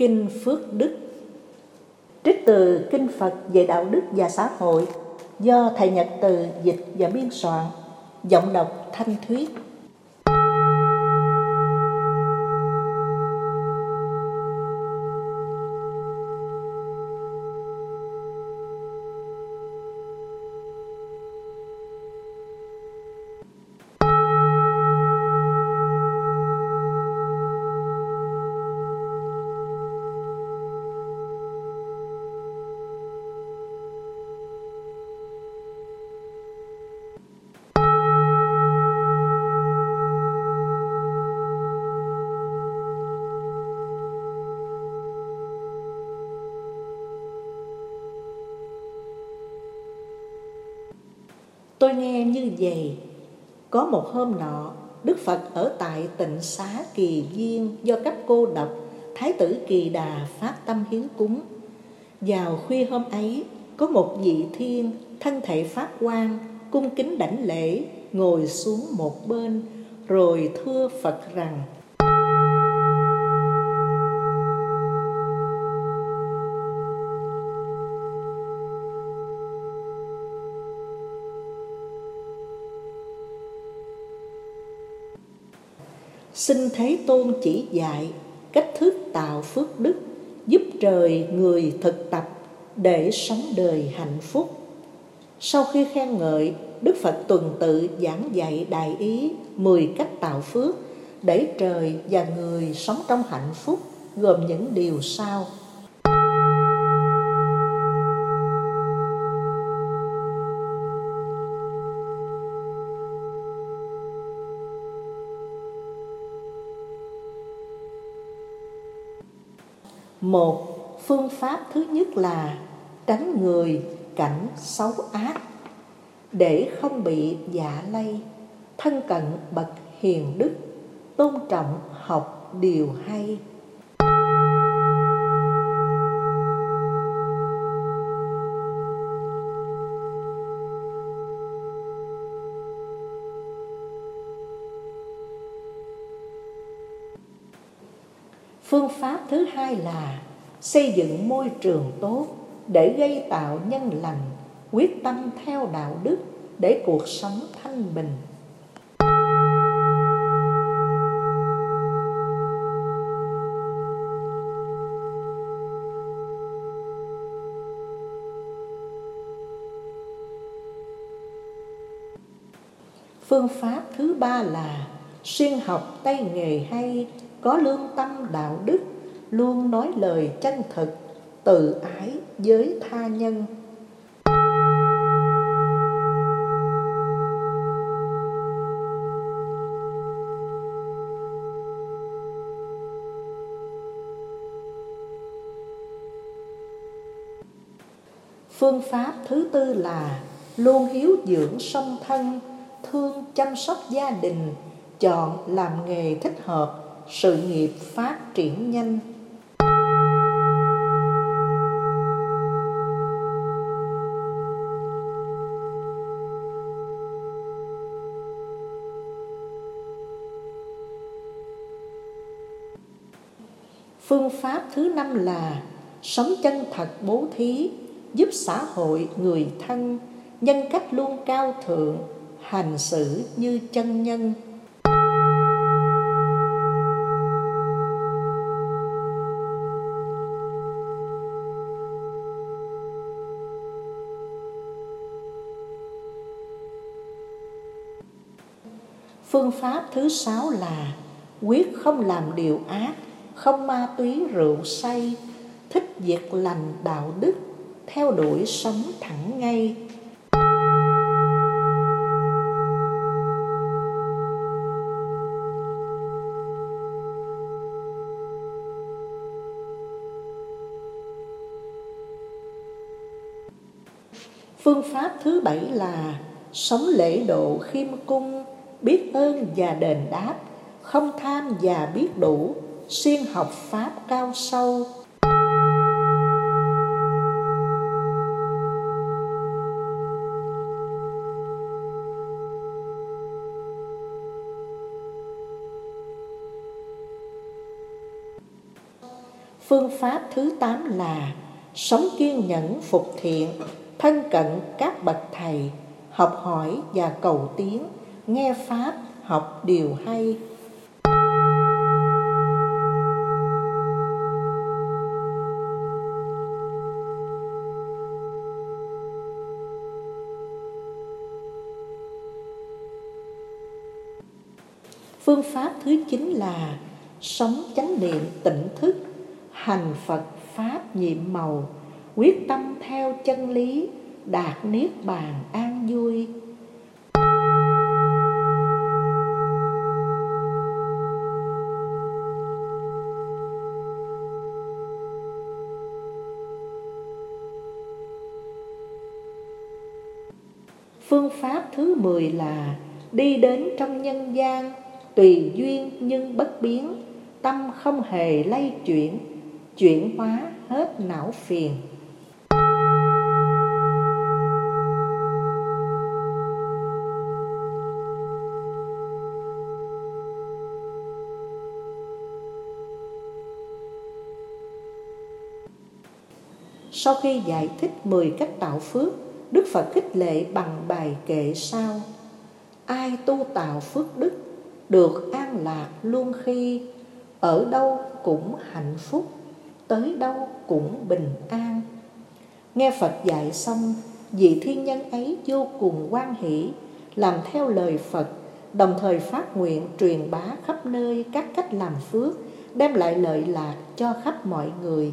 Kinh Phước Đức Trích từ Kinh Phật về đạo đức và xã hội do Thầy Nhật Từ dịch và biên soạn, giọng đọc Thanh Thuyết. Tôi nghe như vậy, Có một hôm nọ, Đức Phật ở tại tịnh xá Kỳ Viên Do các cô độc Thái tử Kỳ Đà phát tâm hiến cúng. Vào khuya hôm ấy, Có một vị thiên Thân thể phát quang Cung kính đảnh lễ, Ngồi xuống một bên, Rồi thưa Phật rằng Xin Thế Tôn chỉ dạy cách thức tạo phước đức giúp trời người thực tập để sống đời hạnh phúc. Sau khi khen ngợi, Đức Phật tuần tự giảng dạy đại ý 10 cách tạo phước để trời và người sống trong hạnh phúc gồm những điều sau. Một, phương pháp thứ nhất là tránh người cảnh xấu ác để không bị dạ lây, thân cận bậc hiền đức, tôn trọng học điều hay. Phương pháp thứ hai là xây dựng môi trường tốt để gây tạo nhân lành, quyết tâm theo đạo đức để cuộc sống thanh bình. Phương pháp thứ ba là xuyên học tay nghề hay có lương tâm đạo đức luôn nói lời chân thực từ ái với tha nhân. Phương pháp thứ tư là luôn hiếu dưỡng song thân, thương chăm sóc gia đình, chọn làm nghề thích hợp sự nghiệp phát triển nhanh Phương pháp thứ năm là sống chân thật bố thí, giúp xã hội người thân, nhân cách luôn cao thượng, hành xử như chân nhân. Phương pháp thứ sáu là quyết không làm điều ác, không ma túy rượu say, thích việc lành đạo đức, theo đuổi sống thẳng ngay. Phương pháp thứ bảy là sống lễ độ khiêm cung, biết ơn và đền đáp, không tham và biết đủ, xuyên học pháp cao sâu. Phương pháp thứ tám là sống kiên nhẫn phục thiện, thân cận các bậc thầy, học hỏi và cầu tiến, nghe pháp, học điều hay. Phương pháp thứ chín là sống chánh niệm tỉnh thức, hành Phật Pháp nhiệm màu, quyết tâm theo chân lý, đạt niết bàn an vui. Phương pháp thứ 10 là đi đến trong nhân gian tùy duyên nhưng bất biến tâm không hề lay chuyển chuyển hóa hết não phiền. Sau khi giải thích 10 cách tạo phước, Đức Phật khích lệ bằng bài kệ sau. Ai tu tạo phước đức, được an lạc luôn khi ở đâu cũng hạnh phúc, tới đâu cũng bình an nghe phật dạy xong, vị thiên nhân ấy vô cùng quan hỷ, làm theo lời phật, đồng thời phát nguyện truyền bá khắp nơi các cách làm phước, đem lại lợi lạc cho khắp mọi người